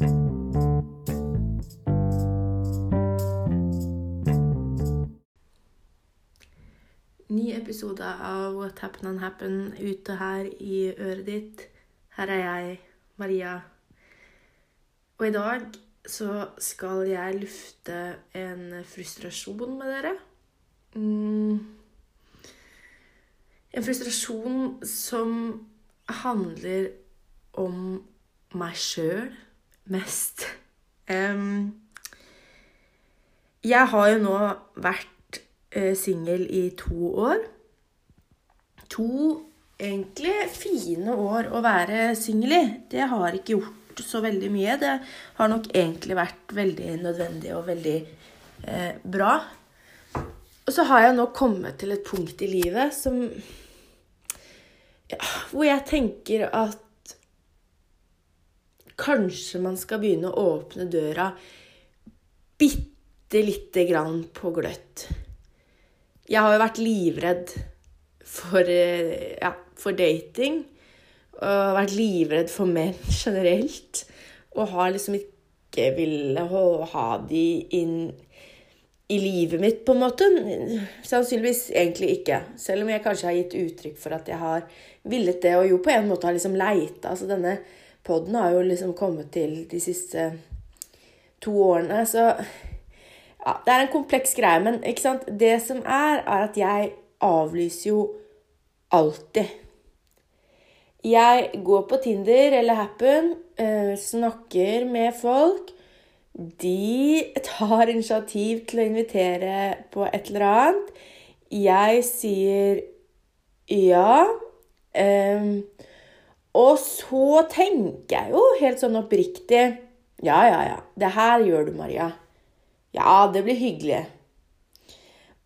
Ny episode av What Happen and Happen ute her i øret ditt. Her er jeg, Maria. Og i dag så skal jeg lufte en frustrasjon med dere. Mm. En frustrasjon som handler om meg sjøl mest. Um, jeg har jo nå vært uh, singel i to år. To egentlig fine år å være singel i. Det har ikke gjort så veldig mye. Det har nok egentlig vært veldig nødvendig og veldig eh, bra. Og så har jeg nå kommet til et punkt i livet som ja, Hvor jeg tenker at kanskje man skal begynne å åpne døra bitte lite grann på gløtt. Jeg har jo vært livredd for, eh, ja, for dating. Og vært livredd for menn generelt. Og har liksom ikke ville ha de inn i livet mitt, på en måte. Sannsynligvis egentlig ikke. Selv om jeg kanskje har gitt uttrykk for at jeg har villet det, og jo på en måte har liksom leita. Altså denne poden har jo liksom kommet til de siste to årene, så ja, det er en kompleks greie, men ikke sant? det som er, er at jeg avlyser jo alltid. Jeg går på Tinder eller Happen, eh, snakker med folk. De tar initiativ til å invitere på et eller annet. Jeg sier ja. Em, og så tenker jeg jo helt sånn oppriktig Ja, ja, ja. Det her gjør du, Maria. Ja, det blir hyggelig.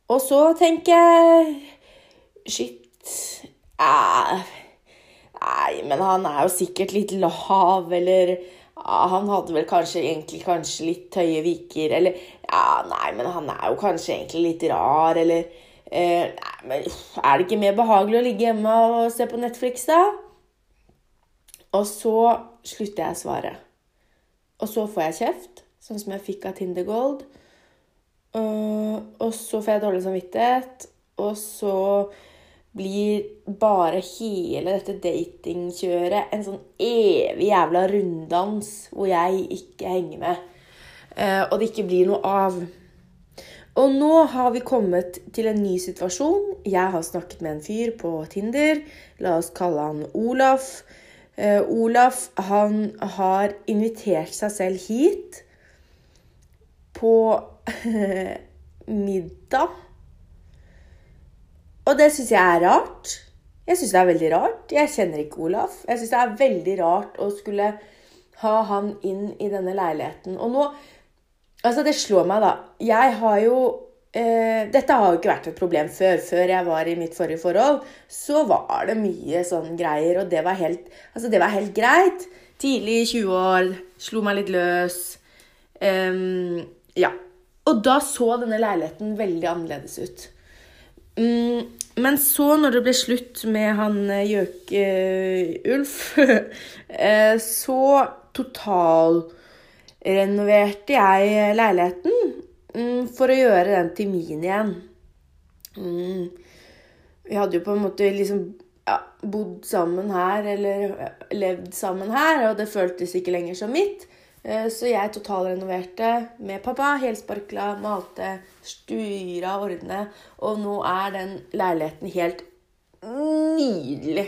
Og så tenker jeg Shit eh, Nei, men han er jo sikkert litt lav, eller ja, Han hadde vel kanskje egentlig kanskje litt høye viker, eller Ja, nei, men han er jo kanskje egentlig litt rar, eller eh, Nei, men er det ikke mer behagelig å ligge hjemme og se på Netflix, da? Og så slutter jeg svaret. Og så får jeg kjeft, sånn som jeg fikk av Tinder Gold. Uh, og så får jeg dårlig samvittighet, og så blir bare hele dette datingkjøret en sånn evig jævla runddans hvor jeg ikke henger med. Uh, og det ikke blir noe av. Og nå har vi kommet til en ny situasjon. Jeg har snakket med en fyr på Tinder. La oss kalle han Olaf. Uh, Olaf han har invitert seg selv hit på middag. Og det syns jeg er rart. Jeg syns det er veldig rart. Jeg kjenner ikke Olaf. Jeg syns det er veldig rart å skulle ha han inn i denne leiligheten. Og nå Altså, det slår meg, da. Jeg har jo eh, Dette har jo ikke vært et problem før. Før jeg var i mitt forrige forhold, så var det mye sånn greier, og det var helt Altså, det var helt greit. Tidlig i 20-år, slo meg litt løs. Um, ja. Og da så denne leiligheten veldig annerledes ut. Um, men så, når det ble slutt med han eh, Gjøke-Ulf, uh, så totalrenoverte jeg leiligheten for å gjøre den til min igjen. Mm. Vi hadde jo på en måte liksom ja, bodd sammen her, eller levd sammen her, og det føltes ikke lenger som mitt. Eh, Så jeg totalrenoverte med pappa. Helsparkla, malte, styra, ordne. Og nå er den leiligheten helt nydelig.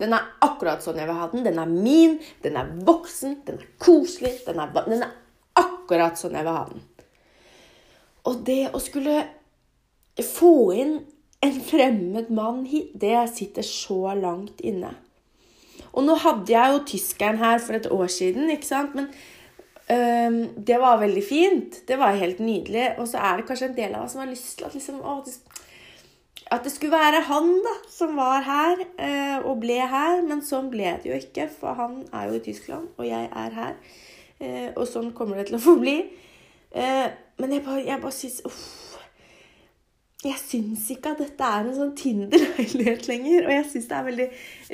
Den er akkurat sånn jeg vil ha den. Den er min, den er voksen, den er koselig. Den er, den er akkurat sånn jeg vil ha den. Og det å skulle få inn en fremmed mann hit, det sitter så langt inne. Og nå hadde jeg jo tyskeren her for et år siden, ikke sant? Men øhm, det var veldig fint. Det var helt nydelig. Og så er det kanskje en del av oss som har lyst til at liksom å, at det skulle være han da, som var her eh, og ble her, men sånn ble det jo ikke, for han er jo i Tyskland, og jeg er her. Eh, og sånn kommer det til å forbli. Eh, men jeg bare, jeg bare syns Uff. jeg syns ikke at dette er en sånn Tinder-leilighet lenger. Og jeg syns det er veldig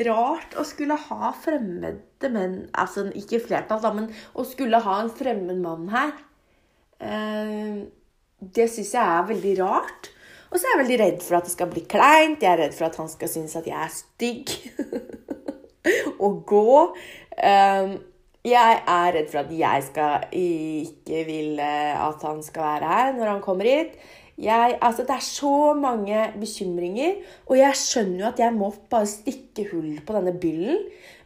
rart å skulle ha fremmede menn Altså ikke flertall, da, men å skulle ha en fremmed mann her. Eh, det syns jeg er veldig rart. Og så er jeg veldig redd for at det skal bli kleint. Jeg er redd for at han skal synes at jeg er stygg. og gå. Eh, jeg er redd for at jeg skal ikke vil at han skal være her når han kommer hit. Jeg, altså, det er så mange bekymringer, og jeg skjønner jo at jeg må bare stikke hull på denne byllen.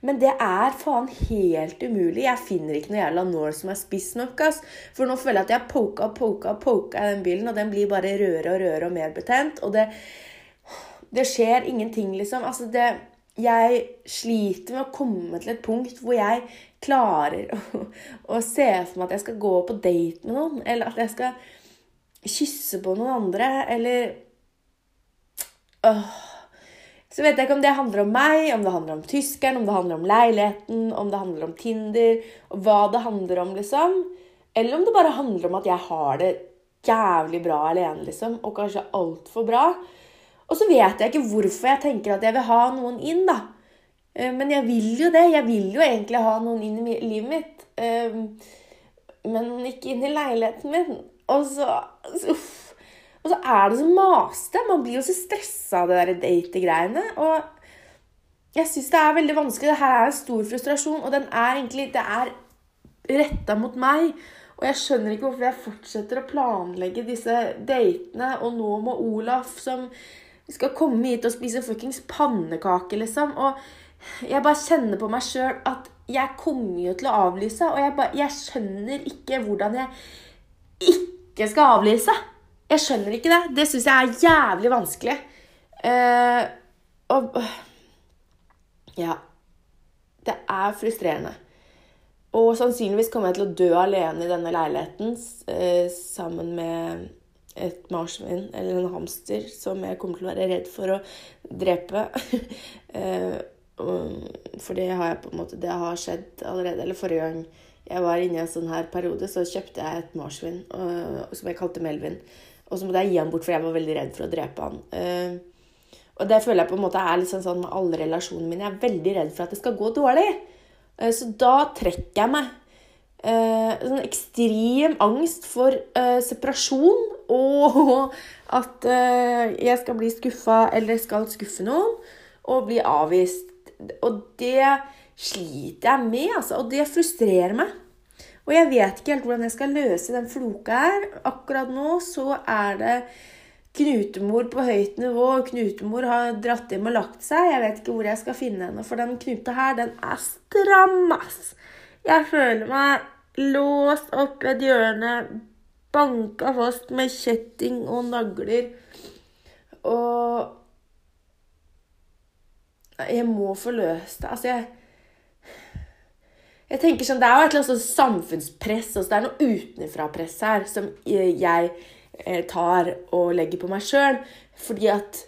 Men det er faen helt umulig. Jeg finner ikke noe jævla nål som er spiss nok. Ass. For nå føler jeg at jeg har poka og poka poka i den byllen, og den blir bare rødere og rødere og mer betent. Og det, det skjer ingenting, liksom. Altså, det, jeg sliter med å komme til et punkt hvor jeg klarer å, å se for meg at jeg skal gå på date med noen, eller at jeg skal kysse på noen andre, eller øh. Så vet jeg ikke om det handler om meg, om det handler om tyskeren, om det handler om leiligheten, om det handler om Tinder, og hva det handler om, liksom. Eller om det bare handler om at jeg har det jævlig bra alene, liksom, og kanskje altfor bra. Og så vet jeg ikke hvorfor jeg tenker at jeg vil ha noen inn, da. Eh, men jeg vil jo det. Jeg vil jo egentlig ha noen inn i livet mitt. Eh, men ikke inn i leiligheten min. Og så, uff. Og så er det så masete. Man blir jo så stressa av det der date-greiene. Og jeg syns det er veldig vanskelig. Det her er en stor frustrasjon, og den er egentlig Det er retta mot meg. Og jeg skjønner ikke hvorfor jeg fortsetter å planlegge disse datene. Og nå med Olaf som skal komme hit og spise fuckings pannekake, liksom. Og jeg bare kjenner på meg sjøl at jeg kommer jo til å avlyse. Og jeg, bare, jeg skjønner ikke hvordan jeg ikke skal avlyse. Jeg skjønner ikke det. Det syns jeg er jævlig vanskelig. Uh, og Ja. Det er frustrerende. Og sannsynligvis kommer jeg til å dø alene i denne leiligheten uh, sammen med et marsvin eller en hamster som jeg kommer til å være redd for å drepe. uh, for det har jeg på en måte Det har skjedd allerede. Eller forrige gang jeg var inne i en sånn her periode, så kjøpte jeg et marsvin som jeg kalte Melvin. Og så måtte jeg gi han bort, for jeg var veldig redd for å drepe han. Uh, og det føler jeg på en måte er liksom sånn med alle relasjonene mine. Jeg er veldig redd for at det skal gå dårlig. Uh, så da trekker jeg meg. Sånn ekstrem angst for separasjon og at jeg skal bli skuffa eller skal skuffe noen, og bli avvist. Og det sliter jeg med, altså. Og det frustrerer meg. Og jeg vet ikke helt hvordan jeg skal løse den floka her. Akkurat nå så er det knutemor på høyt nivå. Knutemor har dratt hjem og lagt seg. Jeg vet ikke hvor jeg skal finne henne, for den knuta her, den er stram, ass. Jeg føler meg låst opp i et hjørne, banka fast med kjetting og nagler. Og Jeg må få løst det. Altså, jeg jeg tenker sånn, Det er jo et eller annet sånn samfunnspress, altså det er noe utenfra-press her som jeg eh, tar og legger på meg sjøl. Fordi at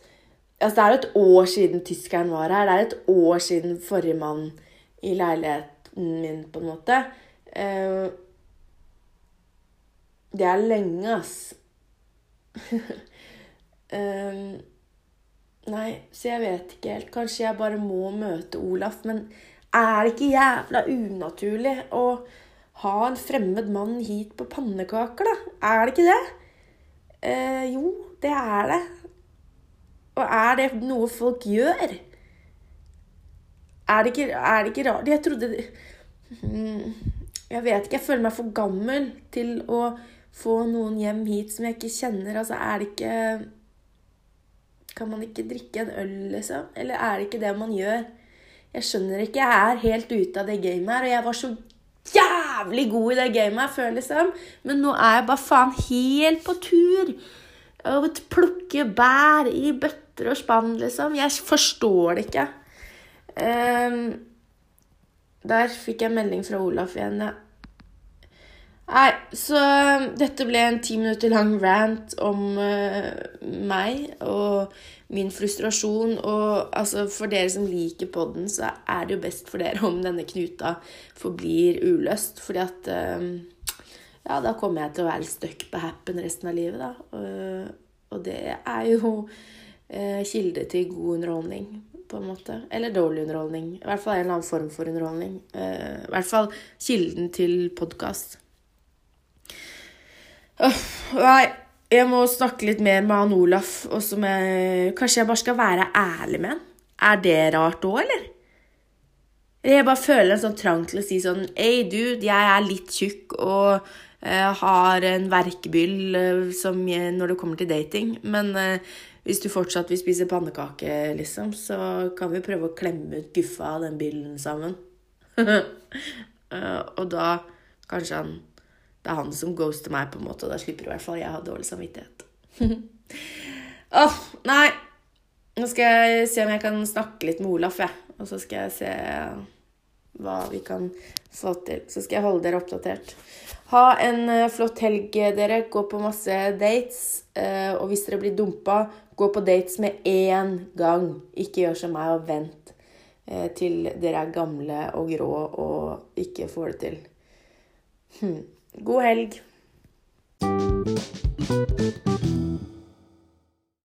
altså Det er jo et år siden tyskeren var her. Det er et år siden forrige mann i leiligheten min, på en måte. Eh, det er lenge, ass. um, nei, så jeg vet ikke helt. Kanskje jeg bare må møte Olaf. Men er det ikke jævla unaturlig å ha en fremmed mann hit på pannekaker, da? Er det ikke det? Uh, jo, det er det. Og er det noe folk gjør? Er det ikke, er det ikke rart Jeg trodde hmm, Jeg vet ikke. Jeg føler meg for gammel til å få noen hjem hit som jeg ikke kjenner. Altså, er det ikke Kan man ikke drikke en øl, liksom? Eller er det ikke det man gjør? Jeg skjønner ikke. Jeg er helt ute av det gamet her. Og jeg var så jævlig god i det gamet før, liksom. Men nå er jeg bare faen helt på tur. Å plukke bær i bøtter og spann, liksom. Jeg forstår det ikke. Um, der fikk jeg melding fra Olaf igjen. Ja. Nei, så dette ble en ti minutter lang rant om uh, meg og min frustrasjon. Og altså, for dere som liker podden, så er det jo best for dere om denne knuta forblir uløst. Fordi at uh, Ja, da kommer jeg til å være stuck på happen resten av livet, da. Og, Og det er jo eh, kilde til god underholdning, på en måte. Eller dårlig underholdning. I hvert fall en eller annen form for underholdning. Eh, I hvert fall kilden til podkast. Nei, jeg må snakke litt mer med han Olaf. Og som jeg, kanskje jeg bare skal være ærlig med han. Er det rart òg, eller? Jeg bare føler en sånn trang til å si sånn Hei, dude, jeg er litt tjukk og uh, har en verkebyll uh, som jeg, når det kommer til dating. Men uh, hvis du fortsatt vil spise pannekake, liksom, så kan vi prøve å klemme ut guffa av den byllen sammen. og da kanskje han Det er han som ghoster meg, på en måte, og da slipper i hvert fall jeg ha dårlig samvittighet. Åh, oh, nei. Nå skal jeg se om jeg kan snakke litt med Olaf, jeg. Ja. Og så skal jeg se hva vi kan få til. Så skal jeg holde dere oppdatert. Ha en uh, flott helg, dere. Gå på masse dates. Uh, og hvis dere blir dumpa, gå på dates med én gang. Ikke gjør som meg og vent til dere er gamle og grå og ikke får det til. Hm. God helg.